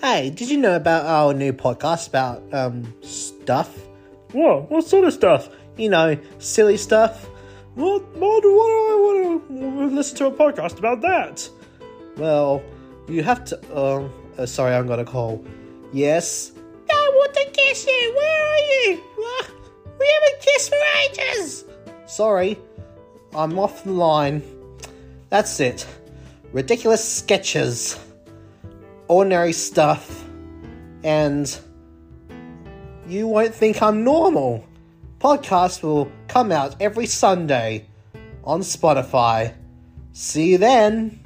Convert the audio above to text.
Hey, did you know about our new podcast about um stuff? What? What sort of stuff? You know, silly stuff. What? Why do I want to listen to a podcast about that? Well, you have to. Um, uh, sorry, I'm gonna call. Yes. I want to kiss you. Where are you? We haven't kissed for ages. Sorry, I'm off the line. That's it. Ridiculous sketches, ordinary stuff, and you won't think I'm normal. Podcast will come out every Sunday on Spotify. See you then.